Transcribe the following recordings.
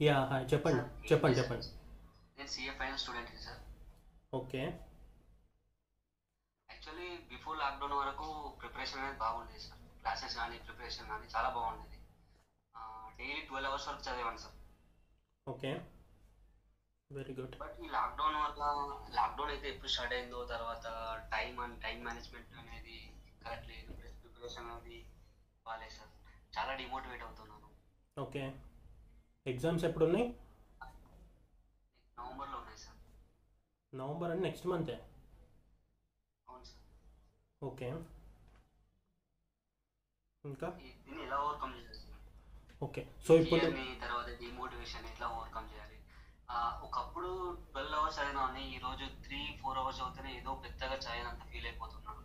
Yeah hi చెప్పండి. చెప్పండి చెప్పండి. నేను CA final student sir okay actually before lockdown వరకు ప్రిపరేషన్ అనేది బాగుండేది సార్ క్లాసెస్ కానీ ప్రిపరేషన్ కానీ చాలా బాగుండేది. డైలీ ట్వెల్వ్ అవర్స్ వరకు చదివాను sir okay very good but ఈ లాక్డౌన్ వల్ల లాక్డౌన్ అయితే ఎప్పుడు స్టార్ట్ అయిందో తర్వాత టైం అండ్ టైం మేనేజ్మెంట్ అనేది కరెక్ట్ లేదు. ప్రిపరేషన్ అనేది బాగాలేదు సార్ చాలా డిమోటివేట్ అవుతున్నాను. ఓకే ఎగ్జామ్స్ ఎప్పుడు ఉన్నాయి నవంబర్లో ఉన్నాయి సార్. నవంబర్ అండ్ నెక్స్ట్ మంతే? అవును సార్. ఓకే. ఇంకా? ఎలా ఓవర్కమ్ చేయాలి ఓకే. సో ఇప్పుడు తర్వాత డిమోటివేషన్ ఎట్లా ఓవర్కమ్ చేయాలి? ఒకప్పుడు ట్వెల్వ్ అవర్స్ చదివినా ఈ రోజు త్రీ ఫోర్ అవర్స్ అవుతేనే ఏదో పెద్దగా చదివినంత ఫీల్ అయిపోతున్నాను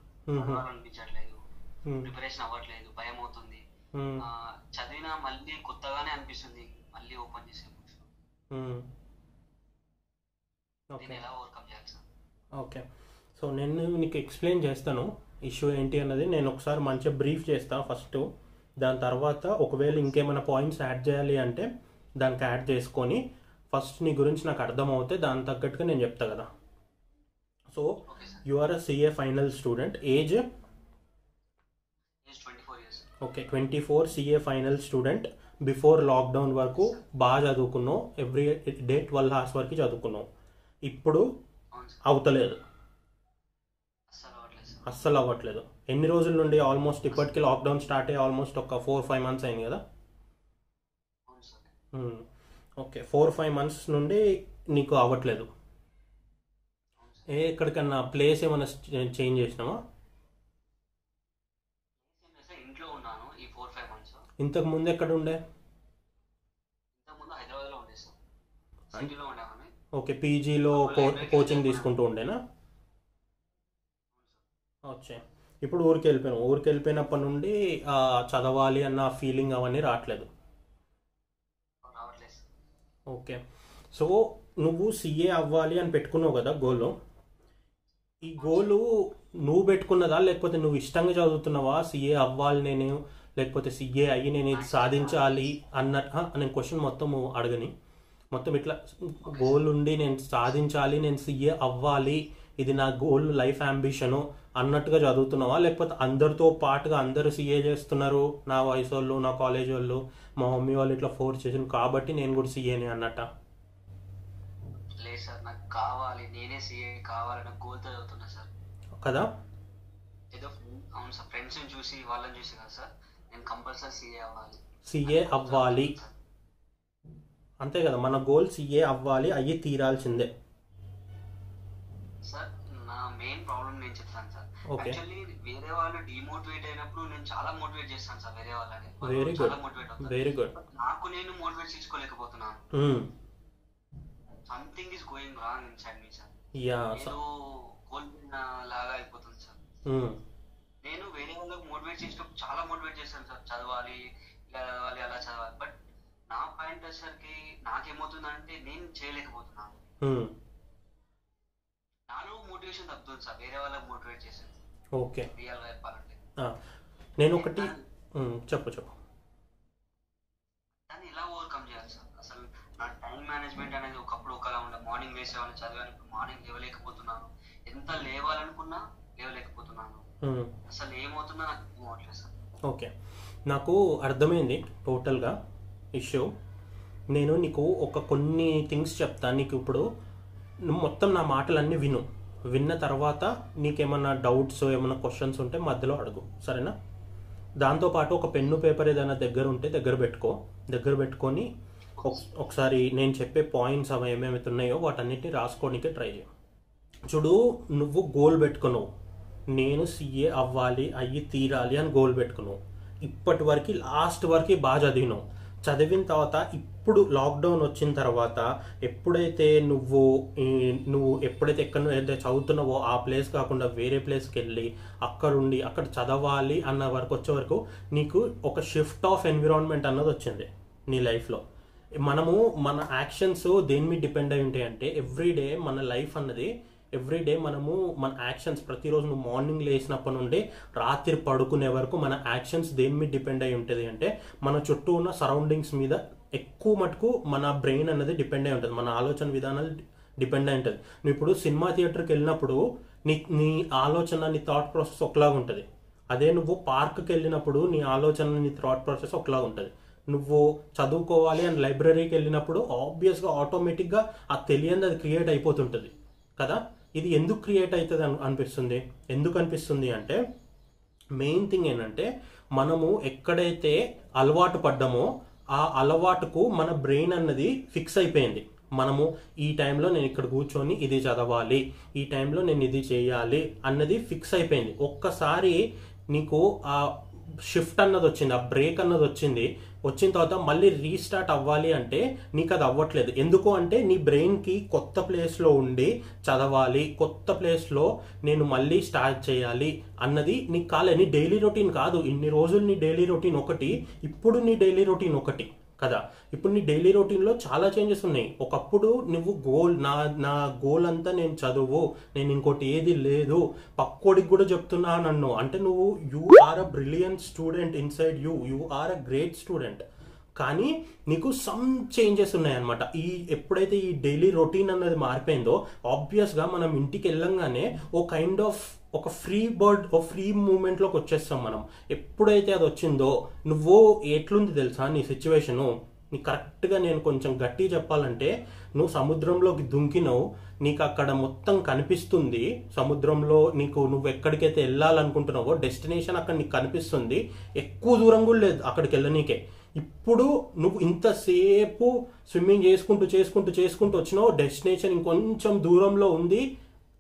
మ్మ్. ప్రిపరేషన్ అవ్వట్లేదు. భయం అవుతుంది చదివినా మళ్ళీ కొత్తగానే అనిపిస్తుంది. మళ్ళీ ఓపెన్ చేసే బుక్స్. ఓకే. దీన్ని ఎలా ఓవర్కమ్ చేయాలి సార్ ఓకే. సో నేను నీకు ఎక్స్ప్లెయిన్ చేస్తాను ఇష్యూ ఏంటి అన్నది. నేను ఒకసారి మంచిగా బ్రీఫ్ చేస్తాను ఫస్ట్ దాని తర్వాత ఒకవేళ ఇంకేమైనా పాయింట్స్ యాడ్ చేయాలి అంటే దానికి యాడ్ చేసుకొని ఫస్ట్ నీ గురించి నాకు అర్థమవుతే దాని తగ్గట్టుగా నేను చెప్తా కదా. So you are a CA final student age okay. Twenty four CA final student before lockdown వరకు బాగా చదువుకున్నావు ఎవ్రీ డే ట్వెల్వ్ అవర్స్ వరకు చదువుకున్నావు ఇప్పుడు అవుతలేదు. అస్సలు అవ్వట్లేదు. ఎన్ని రోజుల నుండి ఆల్మోస్ట్ ఇప్పటికి లాక్డౌన్ స్టార్ట్ అయ్యి ఆల్మోస్ట్ ఒక ఫోర్ ఫైవ్ మంత్స్ అయింది కదా. ఓకే. ఫోర్ ఫైవ్ మంత్స్ నుండి నీకు అవ్వట్లేదు. ఏ ఎక్కడికన్నా ప్లేస్ ఏమైనా చేంజ్ చేసినావా ఏం లేదు సార్ ఇంట్లో ఉన్నాను ఈ ఫోర్ ఫైవ్ మంత్స్ ఇంతకు ముందు ఎక్కడ ఉండే? ఓకే పీజీలో కోచింగ్ తీసుకుంటూ ఉండేనా? వచ్చే ఇప్పుడు ఊరికి వెళ్ళిపోయాను. ఊరికి వెళ్ళిపోయినప్పటి నుండి చదవాలి అన్న ఫీలింగ్ అవన్నీ రావట్లేదు. ఓకే. సో నువ్వు సిఏ అవ్వాలి అని పెట్టుకున్నావు కదా గోల్. ఈ గోలు నువ్వు పెట్టుకున్నదా లేకపోతే నువ్వు ఇష్టంగా చదువుతున్నావా? సిఏ అవ్వాలి నేను లేకపోతే సిఏ అయ్యి నేను ఇది సాధించాలి అన్న నేను క్వశ్చన్ మొత్తం అడగని. మొత్తం ఇట్లా గోల్ ఉండి నేను సాధించాలి నేను సిఏ అవ్వాలి ఇది నా గోల్ లైఫ్ అంబిషను అన్నట్టుగా చదువుతున్నావా? లేకపోతే అందరితో పాటుగా అందరూ సిఏ చేస్తున్నారు నా వయసు వాళ్ళు నా కాలేజ్ వాళ్ళు మా మమ్మీ వాళ్ళు ఇట్లా ఫోర్స్ చేసిన కాబట్టి నేను కూడా సీఏని అన్నట్ట? లేదు సార్ నాకు కావాలి. నేనే సీఏ కావాలన్న గోల్తో చదువుతున్నా సార్. కదా? ఏదో అవును సార్ చూసి వాళ్ళని చూసి కదా సార్. నేను కంపల్సరీ సీఏ అవ్వాలి. సీఏ అవ్వాలి. అంతే కదా మన గోల్ సీఏ అవ్వాలి అయ్యి తీరాల్సిందే. సార్ నా మెయిన్ ప్రాబ్లం నేను చెప్తాను సార్. యాక్చువల్లీ వేరే వాళ్ళు డిమోటివేట్ అయినప్పుడు నేను చాలా మోటివేట్ చేస్తాను సార్ వేరే వాళ్ళని. వెరీ గుడ్ నాకు నేను motivate చేసుకోలేకపోతున్నాను something is going wrong inside me sir ya ఏదో కోల్పోయిన లాగా అయిపోతుంది సార్ నేను వేరే వాళ్ళకి మోటివేట్ చేసినప్పుడు చాలా మోటివేట్ చేశాను సార్. చదవాలి ఇలా చదవాలి అలా చదవాలి. బట్ నా పాయింట్ వచ్చేసరికి నాకేమవుతుందంటే నేను చేయలేకపోతున్నాను. నాలో మోటివేషన్ తగ్గుతుంది సార్. వేరే వాళ్ళకి మోటివేట్ చేశాను ఓకే రియల్గా చెప్పాలంటే నేను ఒకటి ఉమ్, చెప్పు చెప్పు. దాన్ని ఎలా ఓవర్కమ్ చేయాలి సార్? అసలు నా టైం మేనేజ్మెంట్ అనేది ఒకప్పుడు ఒకలా ఉండే. మార్నింగ్ లేసేవాడిని చదివాను ఇప్పుడు మార్నింగ్ లేవలేకపోతున్నాను. ఎంత లేవాలనుకున్నా లేవలేకపోతున్నాను. అసలు ఏమవుతుందో నాకు సార్. ఓకే. నాకు అర్థమైంది టోటల్గా ఇష్యూ నేను నీకు ఒక కొన్ని థింగ్స్ చెప్తాను నీకు ఇప్పుడు నువ్వు మొత్తం నా మాటలన్నీ విను. విన్న తర్వాత నీకేమన్నా డౌట్స్ ఏమైనా క్వశ్చన్స్ ఉంటే మధ్యలో అడుగు. సరేనా? దాంతోపాటు ఒక పెన్ను పేపర్ ఏదైనా దగ్గర ఉంటే దగ్గర పెట్టుకో. దగ్గర పెట్టుకొని ఒక- ఒకసారి నేను చెప్పే పాయింట్స్ అవి ఏమేమి ఉన్నాయో వాటన్నిటిని రాసుకోవడానికి ట్రై చేయి. చూడు నువ్వు గోల్ పెట్టుకున్నావు. నేను సీఏ అవ్వాలి అయ్యి తీరాలి అని గోల్ పెట్టుకున్నావు ఇప్పటి వరకు లాస్ట్ వరకు బాగా చదివినావు చదివిన తర్వాత ఇప్పుడు లాక్డౌన్ వచ్చిన తర్వాత ఎప్పుడైతే నువ్వు నువ్వు ఎప్పుడైతే ఎక్కడ ఏదైతే చదువుతున్నావో ఆ ప్లేస్ కాకుండా వేరే ప్లేస్కి వెళ్ళి అక్కడుండి అక్కడ చదవాలి అన్న వరకు వచ్చే వరకు నీకు ఒక షిఫ్ట్ ఆఫ్ ఎన్విరాన్మెంట్ అన్నది వచ్చింది నీ లైఫ్లో మనము మన యాక్షన్స్ దేని మీద డిపెండ్ అయి ఉంటాయి అంటే ఎవ్రీడే మన లైఫ్ అన్నది ఎవ్రీ డే మనము మన యాక్షన్స్ ప్రతిరోజు నువ్వు మార్నింగ్ లేచినప్పటి నుండి రాత్రి పడుకునే వరకు మన యాక్షన్స్ దేని మీద డిపెండ్ అయి ఉంటుంది అంటే మన చుట్టూ ఉన్న సరౌండింగ్స్ మీద ఎక్కువ మటుకు మన బ్రెయిన్ అనేది డిపెండ్ అయి ఉంటుంది. మన ఆలోచన విధానాలు డిపెండ్ అయి ఉంటుంది. నువ్వు ఇప్పుడు సినిమా థియేటర్కి వెళ్ళినప్పుడు నీ నీ ఆలోచన నీ థాట్ ప్రాసెస్ ఒకలాగా ఉంటుంది. అదే నువ్వు పార్క్కి వెళ్ళినప్పుడు నీ ఆలోచన నీ థాట్ ప్రాసెస్ ఒకలాగా ఉంటుంది. నువ్వు చదువుకోవాలి అని లైబ్రరీకి వెళ్ళినప్పుడు ఆబ్వియస్గా ఆటోమేటిక్గా ఆ తెలియని అది క్రియేట్ అయిపోతుంటుంది. కదా? ఇది ఎందుకు క్రియేట్ అవుతుంది అని అనిపిస్తుంది? ఎందుకు అనిపిస్తుంది అంటే మెయిన్ థింగ్ ఏంటంటే మనము ఎక్కడైతే అలవాటు పడ్డామో ఆ అలవాటుకు మన బ్రెయిన్ అన్నది ఫిక్స్ అయిపోయింది. మనము ఈ టైంలో నేను ఇక్కడ కూర్చొని ఇది చదవాలి ఈ టైంలో నేను ఇది చేయాలి అన్నది ఫిక్స్ అయిపోయింది. ఒక్కసారి నీకు ఆ షిఫ్ట్ అన్నది వచ్చింది ఆ బ్రేక్ అన్నది వచ్చింది వచ్చిన తర్వాత మళ్ళీ రీస్టార్ట్ అవ్వాలి అంటే నీకు అది అవ్వట్లేదు ఎందుకు అంటే నీ బ్రెయిన్కి కొత్త ప్లేస్లో ఉండి చదవాలి కొత్త ప్లేస్లో నేను మళ్ళీ స్టార్ట్ చేయాలి అన్నది నీకు కాలే నీ డైలీ రొటీన్ కాదు. ఇన్ని రోజులు నీ డైలీ రొటీన్ ఒకటి ఇప్పుడు నీ డైలీ రొటీన్ ఒకటి. కదా. ఇప్పుడు నీ డైలీ రొటీన్లో చాలా చేంజెస్ ఉన్నాయి. ఒకప్పుడు నువ్వు గోల్ నా నా గోల్ అంతా నేను చదువు నేను ఇంకోటి ఏది లేదు పక్కోడికి కూడా చెప్తున్నా నన్ను. అంటే నువ్వు you are a brilliant student inside you you are a great student కానీ నీకు సమ్ చేంజెస్ ఉన్నాయన్నమాట. ఈ ఎప్పుడైతే ఈ డైలీ రొటీన్ అన్నది మారిపోయిందో ఆబ్వియస్గా మనం ఇంటికి వెళ్ళంగానే ఓ కైండ్ ఆఫ్ ఒక ఫ్రీ బర్డ్ ఒక ఫ్రీ మూమెంట్లోకి వచ్చేస్తాం మనం. ఎప్పుడైతే అది వచ్చిందో నువ్వు ఎట్లుంది తెలుసా నీ సిచ్యువేషను నీ కరెక్ట్గా నేను కొంచెం గట్టి చెప్పాలంటే నువ్వు సముద్రంలోకి దుంకినావు నీకు అక్కడ మొత్తం కనిపిస్తుంది. సముద్రంలో నీకు నువ్వు ఎక్కడికైతే వెళ్ళాలనుకుంటున్నావో డెస్టినేషన్ అక్కడ నీకు కనిపిస్తుంది. ఎక్కువ దూరం కూడా లేదు అక్కడికి వెళ్ళనీకే. ఇప్పుడు నువ్వు ఇంతసేపు స్విమ్మింగ్ చేసుకుంటూ చేసుకుంటూ చేసుకుంటూ వచ్చినావు డెస్టినేషన్ ఇంకొంచెం దూరంలో ఉంది.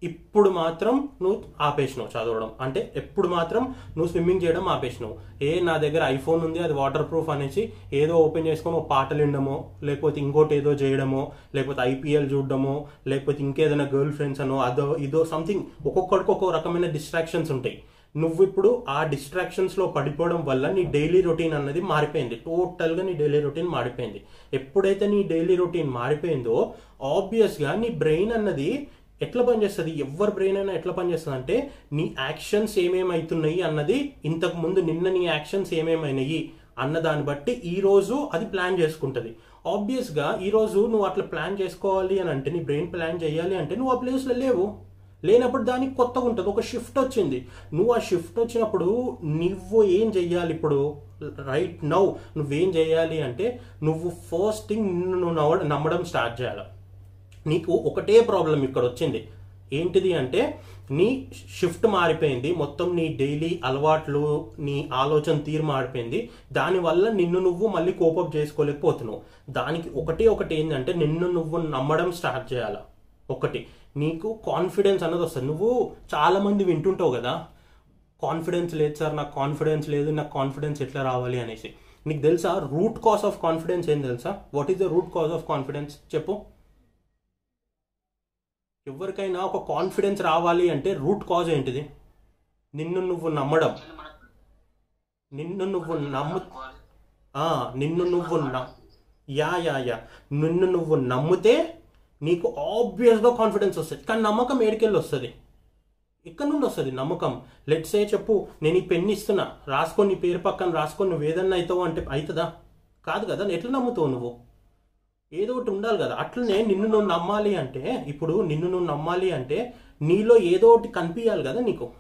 ఇప్పుడు మాత్రం నువ్వు ఆపేసినావు చదవడం. అంటే ఎప్పుడు మాత్రం నువ్వు స్విమ్మింగ్ చేయడం ఆపేసినావు. ఏ నా దగ్గర ఐఫోన్ ఉంది అది వాటర్ ప్రూఫ్ అనేసి ఏదో ఓపెన్ చేసుకొని ఒక పాటలు వినడమో లేకపోతే ఇంకోటి ఏదో చేయడమో లేకపోతే ఐపీఎల్ చూడడమో లేకపోతే ఇంకేదైనా గర్ల్ ఫ్రెండ్స్ అనో అదో ఇదో సంథింగ్ ఒక్కొక్కడికి ఒక్కో రకమైన డిస్ట్రాక్షన్స్ ఉంటాయి. నువ్వు ఇప్పుడు ఆ డిస్ట్రాక్షన్స్లో పడిపోవడం వల్ల నీ డైలీ రొటీన్ అన్నది మారిపోయింది. టోటల్గా నీ డైలీ రొటీన్ మారిపోయింది. ఎప్పుడైతే నీ డైలీ రొటీన్ మారిపోయిందో ఆబ్వియస్గా నీ బ్రెయిన్ అన్నది ఎట్లా పనిచేస్తుంది ఎవరి బ్రెయిన్ అయినా ఎట్లా పనిచేస్తుంది అంటే నీ యాక్షన్స్ ఏమేమవుతున్నాయి అన్నది ఇంతకు ముందు నిన్న నీ యాక్షన్స్ ఏమేమైనాయి అన్న దాన్ని బట్టి ఈరోజు అది ప్లాన్ చేసుకుంటుంది. ఆబ్వియస్గా ఈరోజు ఈ రోజు నువ్వు అట్లా ప్లాన్ చేసుకోవాలి అని అంటే నీ బ్రెయిన్ ప్లాన్ చేయాలి అంటే నువ్వు ఆ ప్లేస్లో లేవు. లేనప్పుడు దానికి కొత్తగా ఉంటుంది. ఒక షిఫ్ట్ వచ్చింది. నువ్వు ఆ షిఫ్ట్ వచ్చినప్పుడు నువ్వు ఏం చెయ్యాలి ఇప్పుడు? రైట్ నౌ నువ్వేం చేయాలి అంటే నువ్వు ఫస్ట్ థింగ్ నువ్వు నమ్మడం స్టార్ట్ చేయాలి. నీకు ఒకటే ప్రాబ్లం ఇక్కడ వచ్చింది. ఏంటిది అంటే నీ షిఫ్ట్ మారిపోయింది మొత్తం నీ డైలీ అలవాట్లు నీ ఆలోచన తీరు మారిపోయింది. దానివల్ల నిన్ను నువ్వు మళ్ళీ కోపప్ చేసుకోలేకపోతున్నావు. దానికి ఒకటే ఒకటి ఏంటంటే నిన్ను నువ్వు నమ్మడం స్టార్ట్ చేయాలి? ఒకటి. నీకు కాన్ఫిడెన్స్ అన్నది వస్తుంది. నువ్వు చాలా మంది వింటుంటావు కదా కాన్ఫిడెన్స్ లేదు సార్ నాకు కాన్ఫిడెన్స్ లేదు నాకు కాన్ఫిడెన్స్ ఎట్లా రావాలి? అనేసి. నీకు తెలుసా రూట్ కాజ్ ఆఫ్ కాన్ఫిడెన్స్ ఏం తెలుసా? What is the root cause of confidence చెప్పు. ఎవరికైనా ఒక కాన్ఫిడెన్స్ రావాలి అంటే రూట్ కాజ్ ఏంటిది? నిన్ను నువ్వు నమ్మడం. నిన్ను నువ్వు నమ్ము నిన్ను నువ్వు నమ్ యా యా యా. నిన్ను నువ్వు నమ్మితే నీకు ఆబ్వియస్గా కాన్ఫిడెన్స్ వస్తుంది. కానీ నమ్మకం ఏడికెళ్ళి వస్తుంది? ఇక్కడ నుండి వస్తుంది నమ్మకం? లెట్స్ ఏ చెప్పు నేను ఈ పెన్ ఇస్తున్నా. రాసుకొని నీ పేరు పక్కన రాసుకొని నువ్వు ఏదన్నా అవుతావు అంటే అవుతుందా కాదు కదా ఎట్లా నమ్ముతావు నువ్వు? ఏదో ఒకటి ఉండాలి కదా. అట్లనే నిన్ను నువ్వు నమ్మాలి అంటే ఇప్పుడు నిన్ను నువ్వు నమ్మాలి అంటే నీలో ఏదో ఒకటి కనిపించాలి కదా నీకు.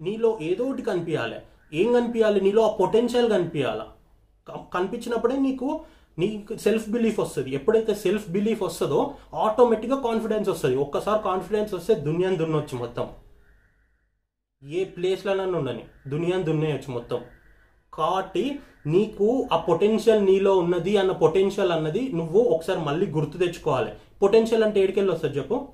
నీలో ఏదో ఒకటి కనిపించాలి ఏం కనిపించాలి నీలో ఆ పొటెన్షియల్ కనిపించాలా కనిపించినప్పుడే నీకు నీకు సెల్ఫ్ బిలీఫ్ వస్తుంది. ఎప్పుడైతే సెల్ఫ్ బిలీఫ్ వస్తుందో ఆటోమేటిక్గా కాన్ఫిడెన్స్ వస్తుంది. ఒక్కసారి కాన్ఫిడెన్స్ వస్తే దునియాని దున్నొచ్చు మొత్తం. ఏ ప్లేస్లో ఉండని. దునియాని దున్నేయచ్చు మొత్తం. కాబట్టి నీకు ఆ పొటెన్షియల్ నీలో ఉన్నది అన్న పొటెన్షియల్ అన్నది నువ్వు ఒకసారి మళ్ళీ గుర్తు తెచ్చుకోవాలి. పొటెన్షియల్ అంటే ఏడికెళ్ళి వస్తుంది చెప్పు?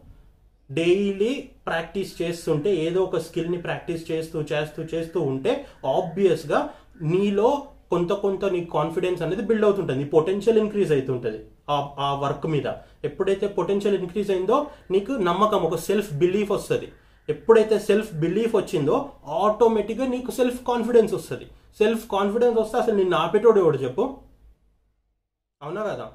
డైలీ ప్రాక్టీస్ చేస్తుంటే ఏదో ఒక స్కిల్ని ప్రాక్టీస్ చేస్తూ చేస్తూ చేస్తూ ఉంటే ఆబ్వియస్గా నీలో కొంత కొంత నీ కాన్ఫిడెన్స్ అనేది బిల్డ్ అవుతుంటుంది. నీ పొటెన్షియల్ ఇంక్రీజ్ అవుతుంటుంది ఆ ఆ వర్క్ మీద. ఎప్పుడైతే పొటెన్షియల్ ఇంక్రీజ్ అయిందో నీకు నమ్మకం ఒక సెల్ఫ్ బిలీఫ్ వస్తుంది. ఎప్పుడైతే సెల్ఫ్ బిలీఫ్ వచ్చిందో ఆటోమేటిక్గా నీకు సెల్ఫ్ కాన్ఫిడెన్స్ వస్తుంది. సెల్ఫ్ కాన్ఫిడెన్స్ వస్తే అసలు నిన్ను ఆపేటోడు ఎవడు చెప్పు? అవునా కదా?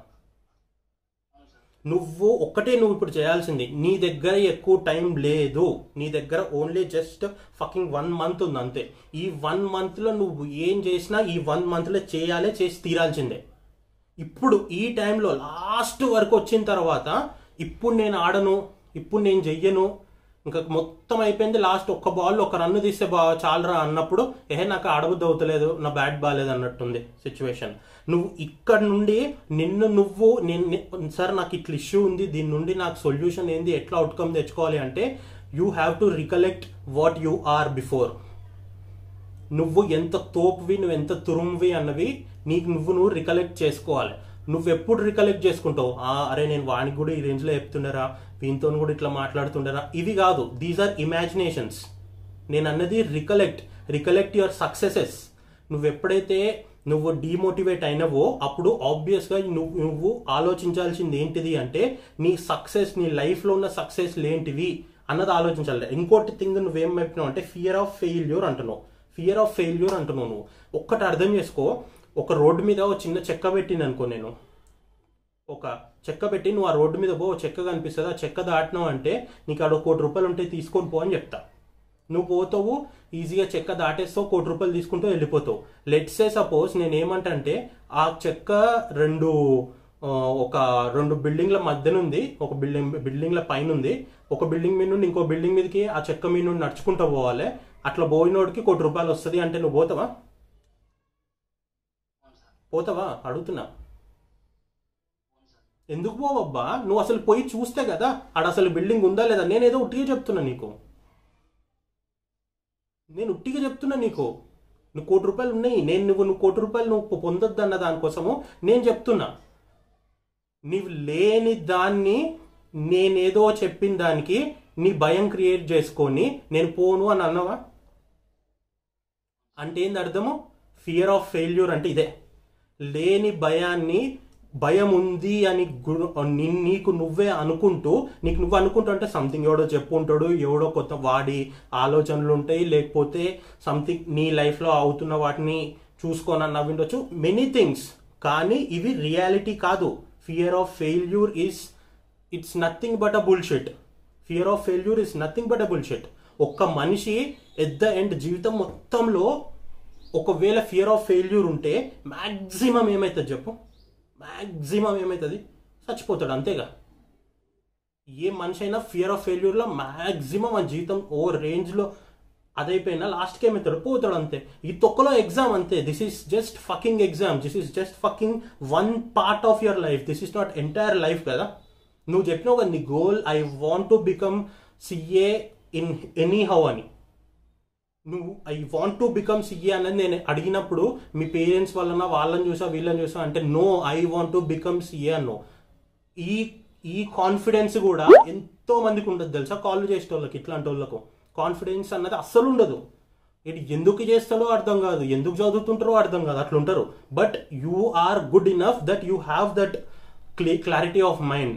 నువ్వు ఒక్కటే నువ్వు ఇప్పుడు చేయాల్సింది నీ దగ్గర ఎక్కువ టైం లేదు. నీ దగ్గర only just fucking one month ఉంది అంతే. ఈ వన్ మంత్లో నువ్వు ఏం చేసినా ఈ వన్ మంత్లో చేయాలే చేసి తీరాల్సిందే. ఇప్పుడు ఈ టైంలో లాస్ట్ వరకు వచ్చిన తర్వాత ఇప్పుడు నేను ఆడను ఇప్పుడు నేను చెయ్యను ఇంకా మొత్తం అయిపోయింది. లాస్ట్ ఒక్క బాల్ ఒక రన్ను తీస్తే బా చాలరా అన్నప్పుడు ఏహే నాకు ఆడబుద్ధి అవుతలేదు నా బ్యాట్ బాగాలేదు అన్నట్టుంది సిచ్యువేషన్ నువ్వు ఇక్కడ నుండి నిన్ను నువ్వు నేను సార్ నాకు ఇట్లా ఇష్యూ ఉంది దీని నుండి నాకు సొల్యూషన్ ఏంది ఎట్లా అవుట్కమ్ తెచ్చుకోవాలి అంటే you have to recollect what you are before నువ్వు ఎంత తోపువి నువ్వు ఎంత తురుమువి అన్నవి నీకు నువ్వు నువ్వు రికలెక్ట్ చేసుకోవాలి. నువ్వు ఎప్పుడు రికలెక్ట్ చేసుకుంటావు? ఆ, అరే నేను వానికి కూడా ఈ రేంజ్లో చెప్తుండరా వీనితో కూడా ఇట్లా మాట్లాడుతుండరా. ఇవి కాదు దీస్ ఆర్ ఇమాజినేషన్స్ నేను అన్నది రికలెక్ట్ రికలెక్ట్ యువర్ సక్సెసెస్ నువ్వు ఎప్పుడైతే నువ్వు డిమోటివేట్ అయినవో అప్పుడు ఆబ్వియస్గా నువ్వు నువ్వు ఆలోచించాల్సింది ఏంటిది అంటే నీ సక్సెస్ నీ లైఫ్లో ఉన్న సక్సెస్ ఏంటివి అన్నది ఆలోచించాలి. ఇంకోటి థింగ్ నువ్వేం చెప్పినావు అంటే ఫియర్ ఆఫ్ ఫెయిల్యూర్ అంటున్నావు. ఫియర్ ఆఫ్ ఫెయిల్యూర్ అంటున్నావు నువ్వు. ఒక్కటి అర్థం చేసుకో ఒక రోడ్డు మీద ఓ చిన్న చెక్క పెట్టింది అనుకో నేను. ఒక చెక్క పెట్టి నువ్వు ఆ రోడ్డు మీద పో చెక్క కనిపిస్తుంది ఆ చెక్క దాటినావు అంటే నీకు ఆడ కోటి రూపాయలు ఉంటే తీసుకొని పో అని చెప్తా. నువ్వు పోతావు ఈజీగా చెక్క దాటేస్తావు కోటి రూపాయలు తీసుకుంటూ వెళ్ళిపోతావు. లెట్స్ ఏ సపోజ్ నేను ఏమంటే ఆ చెక్క రెండు ఒక రెండు బిల్డింగ్ల మధ్యన ఉంది ఒక బిల్డింగ్ బిల్డింగ్ల పైన ఉంది. ఒక బిల్డింగ్ మీద నుండి ఇంకో బిల్డింగ్ మీదకి ఆ చెక్క మీద నుండి నడుచుకుంటూ పోవాలి. అట్లా పోయినోడికి కోటి రూపాయలు వస్తుంది అంటే నువ్వు పోతావా? పోతావా? అడుగుతున్నా. ఎందుకు పోవబ్బా? నువ్వు అసలు పోయి చూస్తే కదా ఆడ అసలు బిల్డింగ్ ఉందా లేదా? నేనేదో ఉట్టిగా చెప్తున్నా నీకు. నేను ఉట్టిగా చెప్తున్నా నీకు. నువ్వు కోటి రూపాయలు ఉన్నాయి. నేను నువ్వు నువ్వు కోటి రూపాయలు నువ్వు పొందొద్దు అన్న దానికోసము నేను చెప్తున్నా. నీవు లేని దాన్ని నేనేదో చెప్పిన దానికి నీ భయం క్రియేట్ చేసుకొని నేను పోను అని అన్నావా? అంటే ఏంది అర్థము? ఫియర్ ఆఫ్ ఫెయిల్యూర్ అంటే ఇదే. లేని భయాన్ని భయం ఉంది అని నీకు నువ్వే అనుకుంటూ నీకు నువ్వు అనుకుంటూ అంటే సంథింగ్ ఎవడో చెప్పుంటాడు ఎవడో కొత్త వాడి ఆలోచనలు ఉంటాయి లేకపోతే సంథింగ్ నీ లైఫ్లో అవుతున్న వాటిని చూసుకొని నవ్విండొచ్చు మెనీ థింగ్స్ కానీ ఇవి రియాలిటీ కాదు. Fear of failure is it's nothing but a bullshit fear of failure is nothing but a bullshit ఒక్క మనిషి ఎట్ ద ఎండ్ జీవితం మొత్తంలో ఒకవేళ ఫియర్ ఆఫ్ ఫెయిల్యూర్ ఉంటే మ్యాక్సిమం ఏమవుతుంది చెప్పు? మ్యాక్సిమం ఏమవుతుంది చచ్చిపోతాడు అంతేగా. ఏ మనిషి అయినా ఫియర్ ఆఫ్ ఫెయిల్యూర్లో మ్యాక్సిమం ఆ జీవితం ఓ రేంజ్లో అదైపోయినా లాస్ట్కి ఏమవుతాడు పోతాడు అంతే. ఈ తొక్కలో ఎగ్జామ్ అంతే. This is just fucking exam this is just fucking one part of your life this is not entire life కదా. నువ్వు చెప్పినావు కదా నీ goal I want to become CA in anyhow అని. నువ్వు I want to become CA అనేది నేను అడిగినప్పుడు మీ పేరెంట్స్ వలన వాళ్ళని చూసా వీళ్ళని చూసా అంటే no I want to become CA అన్నో ఈ ఈ కాన్ఫిడెన్స్ కూడా ఎంతో మందికి ఉండదు తెలుసా? కాల్ చేసే వాళ్ళకి ఇట్లాంటి వాళ్ళకు కాన్ఫిడెన్స్ అన్నది అస్సలు ఉండదు. ఇది ఎందుకు చేస్తారో అర్థం కాదు. ఎందుకు చదువుతుంటారో అర్థం కాదు. అట్లా ఉంటారు but you are good enough that you have that cli clarity of mind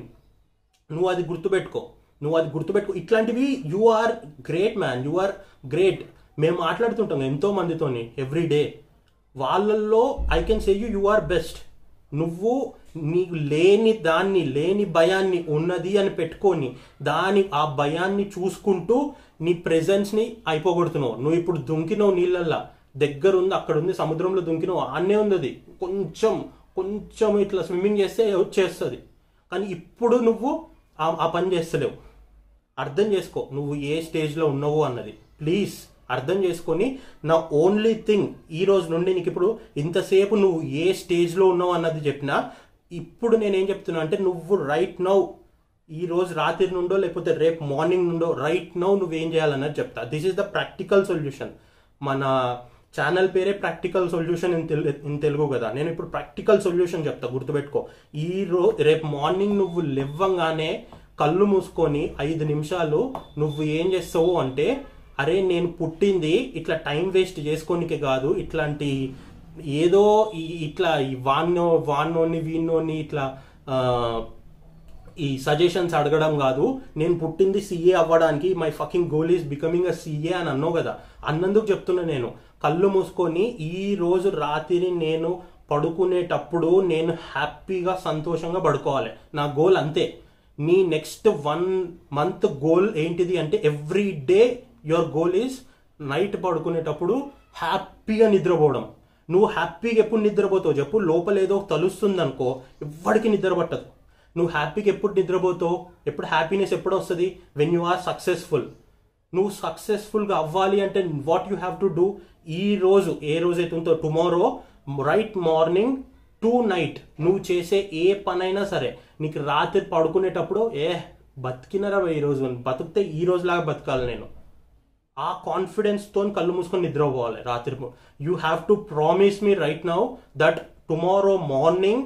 నువ్వు అది గుర్తుపెట్టుకో. నువ్వు అది గుర్తుపెట్టుకో. ఇట్లాంటివి you are great man you are great మేము మాట్లాడుతుంటాం ఎంతో మందితోని ఎవ్రీ డే వాళ్ళల్లో I can say you you are best నువ్వు నీకు లేని దాన్ని లేని భయాన్ని ఉన్నది అని పెట్టుకొని దాని ఆ భయాన్ని చూసుకుంటూ నీ ప్రెజెన్స్ని అయిపోగొడుతున్నావు. నువ్వు ఇప్పుడు దుంకినావు నీళ్ళల్లా. దగ్గరుంది అక్కడ ఉంది సముద్రంలో దుంకినావు ఆన్నే ఉంది కొంచెం కొంచెం ఇట్లా స్విమ్మింగ్ చేస్తే వచ్చేస్తుంది. కానీ ఇప్పుడు నువ్వు ఆ ఆ పని చేస్తలేవు. అర్థం చేసుకో నువ్వు ఏ స్టేజ్లో ఉన్నావు అన్నది. ప్లీజ్ అర్థం చేసుకొని నా ఓన్లీ థింగ్ ఈ రోజు నుండి నీకు ఇప్పుడు ఇంతసేపు నువ్వు ఏ స్టేజ్లో ఉన్నావు అన్నది చెప్పినా ఇప్పుడు నేనేం చెప్తున్నా అంటే నువ్వు రైట్ నౌ ఈ రోజు రాత్రి నుండో లేకపోతే రేపు మార్నింగ్ నుండో రైట్ నౌ నువ్వేం చేయాలన్నది చెప్తా. This is the practical solution మన ఛానల్ పేరే practical solution in Telu in Telugu కదా. నేను ఇప్పుడు ప్రాక్టికల్ సొల్యూషన్ చెప్తా గుర్తుపెట్టుకో. ఈ రో రేపు మార్నింగ్ నువ్వు లెవ్వంగానే కళ్ళు మూసుకొని ఐదు నిమిషాలు నువ్వు ఏం చేస్తావు అంటే అరే నేను పుట్టింది ఇట్లా టైం వేస్ట్ చేసుకోనికే కాదు ఇట్లాంటి ఏదో ఈ- ఇట్లా ఈ వాన్నో వాన్నోని వీన్నోని ఇట్లా ఈ సజెషన్స్ అడగడం కాదు. నేను పుట్టింది సీఏ అవ్వడానికి my fucking goal is becoming a CA అని అన్నావు కదా. అన్నందుకు చెప్తున్నా నేను. కళ్ళు మూసుకొని ఈ రోజు రాత్రి నేను పడుకునేటప్పుడు నేను హ్యాపీగా సంతోషంగా పడుకోవాలి. నా గోల్ అంతే. నీ నెక్స్ట్ వన్ మంత్ గోల్ ఏంటిది అంటే every day your goal is night పడుకునేటప్పుడు హ్యాపీగా నిద్రపోవడం. నువ్వు హ్యాపీగా ఎప్పుడు నిద్రపోతావు చెప్పు? లోపల ఏదో తలుస్తుంది అనుకో ఎవ్వడికి నిద్ర పట్టదు. నువ్వు హ్యాపీగా ఎప్పుడు నిద్రపోతావు? ఎప్పుడు హ్యాపీనెస్ ఎప్పుడు వస్తుంది? వెన్ యు ఆర్ సక్సెస్ఫుల్ నువ్వు సక్సెస్ఫుల్గా అవ్వాలి అంటే what you have to do ఈ రోజు ఏ రోజు అయితే ఉందో tomorrow right morning to night నువ్వు చేసే ఏ పనైనా సరే నీకు రాత్రి పడుకునేటప్పుడు ఏ బతికినరా ఈ రోజు? బతికితే ఈ రోజులాగా బతకాలి నేను. ఆ కాన్ఫిడెన్స్తో కళ్ళు మూసుకొని నిద్రపోవాలి రాత్రి you have to promise me right now that tomorrow morning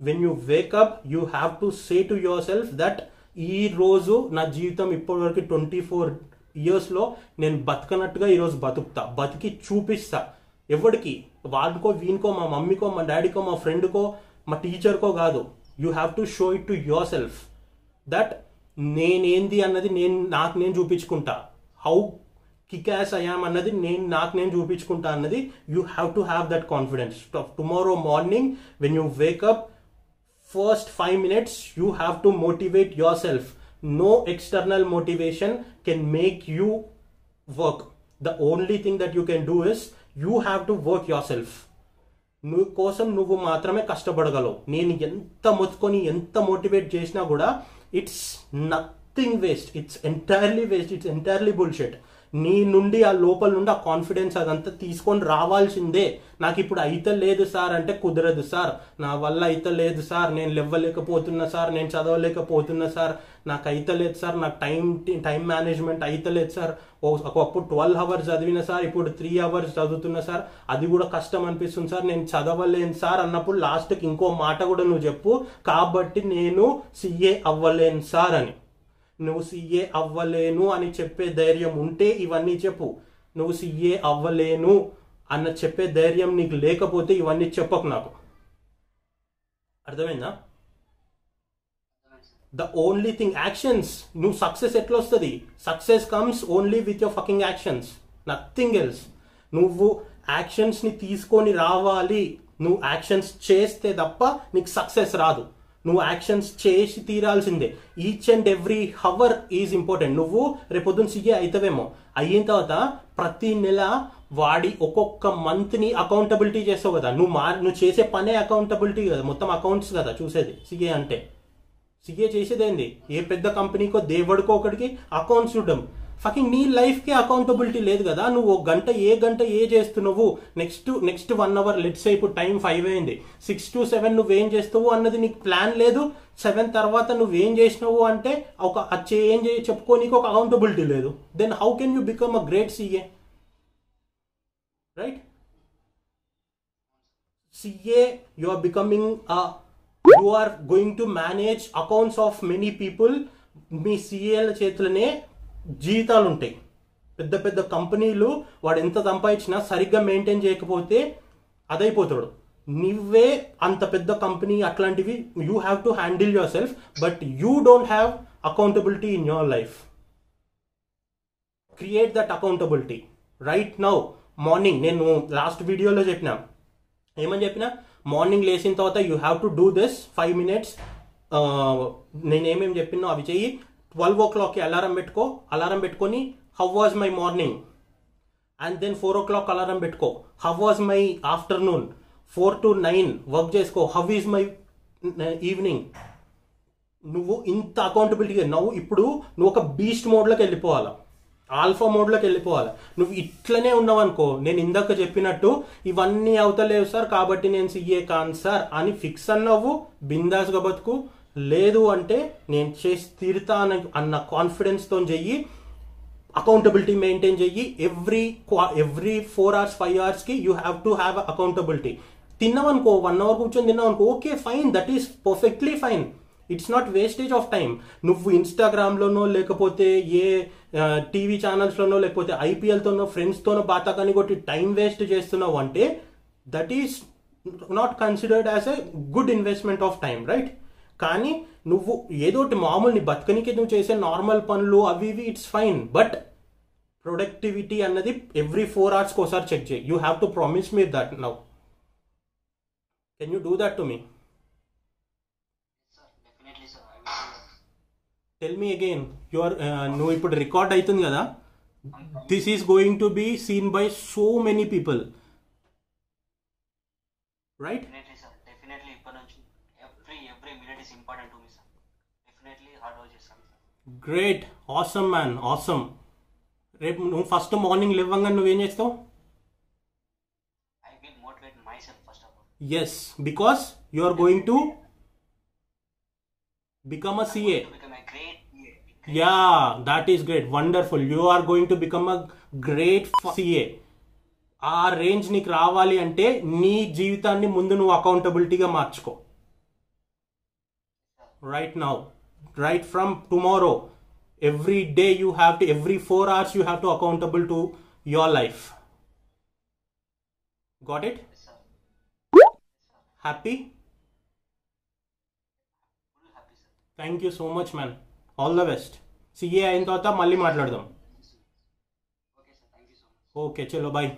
when you wake up you have to say to yourself that ఈ రోజు నా జీవితం ఇప్పటివరకు ట్వంటీ ఫోర్ ఇయర్స్లో నేను బతకనట్టుగా ఈరోజు బతుకుతా. బతికి చూపిస్తా. ఎవరికి వాడికో వీనికో మా మమ్మీకో మా డాడీకో మా ఫ్రెండ్కో మా టీచర్కో కాదు. You have to show it to yourself that నేనేంది అన్నది నేను నాకు నేను చూపించుకుంటా. హౌ కిక్ యాస్ అయ్యాం అన్నది నేను నాకు నేను చూపించుకుంటా అన్నది you have to have that confidence tomorrow morning when you wake up first five minutes you have to motivate yourself no external motivation can make you work the only thing that you can do is you have to work yourself నువ్వు కోసం నువ్వు మాత్రమే కష్టపడగలవు నేను ఎంత మొత్తుకొని ఎంత motivate చేసినా కూడా it's nothing waste it's entirely waste it's entirely bullshit నీ నుండి ఆ లోపల నుండి ఆ కాన్ఫిడెన్స్ అదంతా తీసుకొని రావాల్సిందే. నాకు ఇప్పుడు అయితే లేదు సార్ అంటే కుదరదు సార్. నా వల్ల అయితే లేదు సార్. నేను లేవలేకపోతున్నా సార్. నేను చదవలేకపోతున్నా సార్. నాకు అయితే లేదు సార్. నాకు టైం టైం మేనేజ్మెంట్ అయితే లేదు సార్. ఒకప్పుడు ట్వెల్వ్ అవర్స్ చదివిన సార్. ఇప్పుడు త్రీ అవర్స్ చదువుతున్నా సార్. అది కూడా కష్టం అనిపిస్తుంది సార్. నేను చదవలేను సార్ అన్నప్పుడు లాస్ట్కి ఇంకో మాట కూడా నువ్వు చెప్పు. కాబట్టి నేను సీఏ అవ్వలేను సార్ అని. నువ్వు సీఏ అవ్వలేను అని చెప్పే ధైర్యం ఉంటే ఇవన్నీ చెప్పు. నువ్వు సీఏ అవ్వలేను అన్న చెప్పే ధైర్యం నీకు లేకపోతే ఇవన్నీ చెప్పకు నాకు. అర్థమైందా? ద ఓన్లీ థింగ్ యాక్షన్స్ నువ్వు సక్సెస్ ఎట్లా వస్తుంది success comes only with your fucking actions nothing else నువ్వు యాక్షన్స్ని తీసుకొని రావాలి. నువ్వు యాక్షన్స్ చేస్తే తప్ప నీకు సక్సెస్ రాదు. నువ్వు యాక్షన్స్ చేసి తీరాల్సిందే. Each and every hour is important నువ్వు రేపొద్దున సీఏ అవుతావేమో అయిన తర్వాత ప్రతి నెల వాడి ఒక్కొక్క మంత్ని అకౌంటబిలిటీ చేస్తావు కదా. నువ్వు మా నువ్వు చేసే పనే అకౌంటబిలిటీ కదా. మొత్తం అకౌంట్స్ కదా చూసేది సీఏ అంటే. సీఏ చేసేదేంది? ఏ పెద్ద కంపెనీకో దేవుడికో ఒకటికి అకౌంట్స్ చూడడం. ఫకింగ్ నీ లైఫ్కి అకౌంటబిలిటీ లేదు కదా. నువ్వు ఒక గంట ఏ గంట ఏ చేస్తున్నావు? Next next one hour let's ఇప్పుడు టైం ఫైవ్ అయింది. సిక్స్ టు సెవెన్ నువ్వేం చేస్తావు అన్నది నీకు ప్లాన్ లేదు. సెవెన్ తర్వాత నువ్వేం చేసినావు అంటే ఒక ఏం చెప్పుకో చెప్పుకోనీకి ఒక అకౌంటబిలిటీ లేదు. Then how can you become a great CA right CA you are becoming you are going to manage accounts of many people మీ సిఏల చేతులనే జీతాలు ఉంటాయి పెద్ద పెద్ద కంపెనీలు వాడు ఎంత సంపాదించినా సరిగ్గా మెయింటైన్ చేయకపోతే అదైపోతాడు. నువ్వే అంత పెద్ద కంపెనీ అట్లాంటివి you have to handle yourself but you don't have accountability in your life create that accountability right now morning నేను లాస్ట్ వీడియోలో చెప్పిన. ఏమని చెప్పిన? మార్నింగ్ లేచిన తర్వాత you have to do this five minutes నేనేమేమి చెప్పినో అవి చెయ్యి. ట్వెల్వ్ ఓ క్లాక్కి అలారం పెట్టుకో అలారం పెట్టుకొని how was my morning and then four o'clock alarm పెట్టుకో. How was my afternoon four to nine work చేసుకో. హౌ ఈజ్ మై ఈవినింగ్ నువ్వు ఇంత అకౌంటబిలిటీ నువ్వు ఇప్పుడు నువ్వు ఒక బీస్ట్ మోడ్లోకి వెళ్ళిపోవాలి? ఆల్ఫా మోడ్లోకి వెళ్ళిపోవాలి? నువ్వు ఇట్లనే ఉన్నావు అనుకో నేను ఇందాక చెప్పినట్టు ఇవన్నీ అవుతలేవు సార్ కాబట్టి నేను సీఏ కాను సార్ అని ఫిక్స్ అన్నావు బిందాస్గా బతుకు లేదు అంటే నేను చేసి తీరుతాను అన్న కాన్ఫిడెన్స్తో చెయ్యి అకౌంటబిలిటీ మెయింటైన్ చెయ్యి. Every every four hours five అవర్స్కి you have to have accountability తిన్నామనుకో one hour కూర్చొని తిన్నామనుకో అనుకో okay fine that is perfectly fine it's not wastage of time నువ్వు ఇన్స్టాగ్రామ్లోనో లేకపోతే ఏ టీవీ ఛానల్స్లోనో లేకపోతే ఐపీఎల్తోనో ఫ్రెండ్స్తోనో బాతాకాని కొట్టి టైం వేస్ట్ చేస్తున్నావు అంటే that is not considered as a good investment of time right కానీ నువ్వు ఏదోటి మామూలు నీ బతకనికి నువ్వు చేసే నార్మల్ పనులు అవి ఇవి ఇట్స్ ఫైన్ బట్ ప్రొడక్టివిటీ అన్నది ఎవ్రీ ఫోర్ అవర్స్కి ఒకసారి చెక్ చేయి. You have to promise me that now can you do that to me tell me again your నువ్వు ఇప్పుడు రికార్డ్ అవుతుంది కదా? This is going to be seen by so many people right definitely sir definitely ఇప్పటి నుంచి every every minute is important to me sir definitely hard work చేస్తాను sir great awesome man awesome రేపు నువ్వు first morning లేవంగా నువ్వేం చేస్తావు? Yes because you are going to become a CA ya that is great wonderful you are going to become a great CA ఆ range నీకు రావాలి అంటే నీ జీవితాన్ని ముందు నువ్వు అకౌంటబిలిటీగా మార్చుకో. Right now right from tomorrow every day you have to every four hours you have to accountable to your life got it sir happy full happy sir thank you so much man all the best CA అయిన తర్వాత మళ్ళీ మాట్లాడదాం okay sir thank you so much okay చలో bye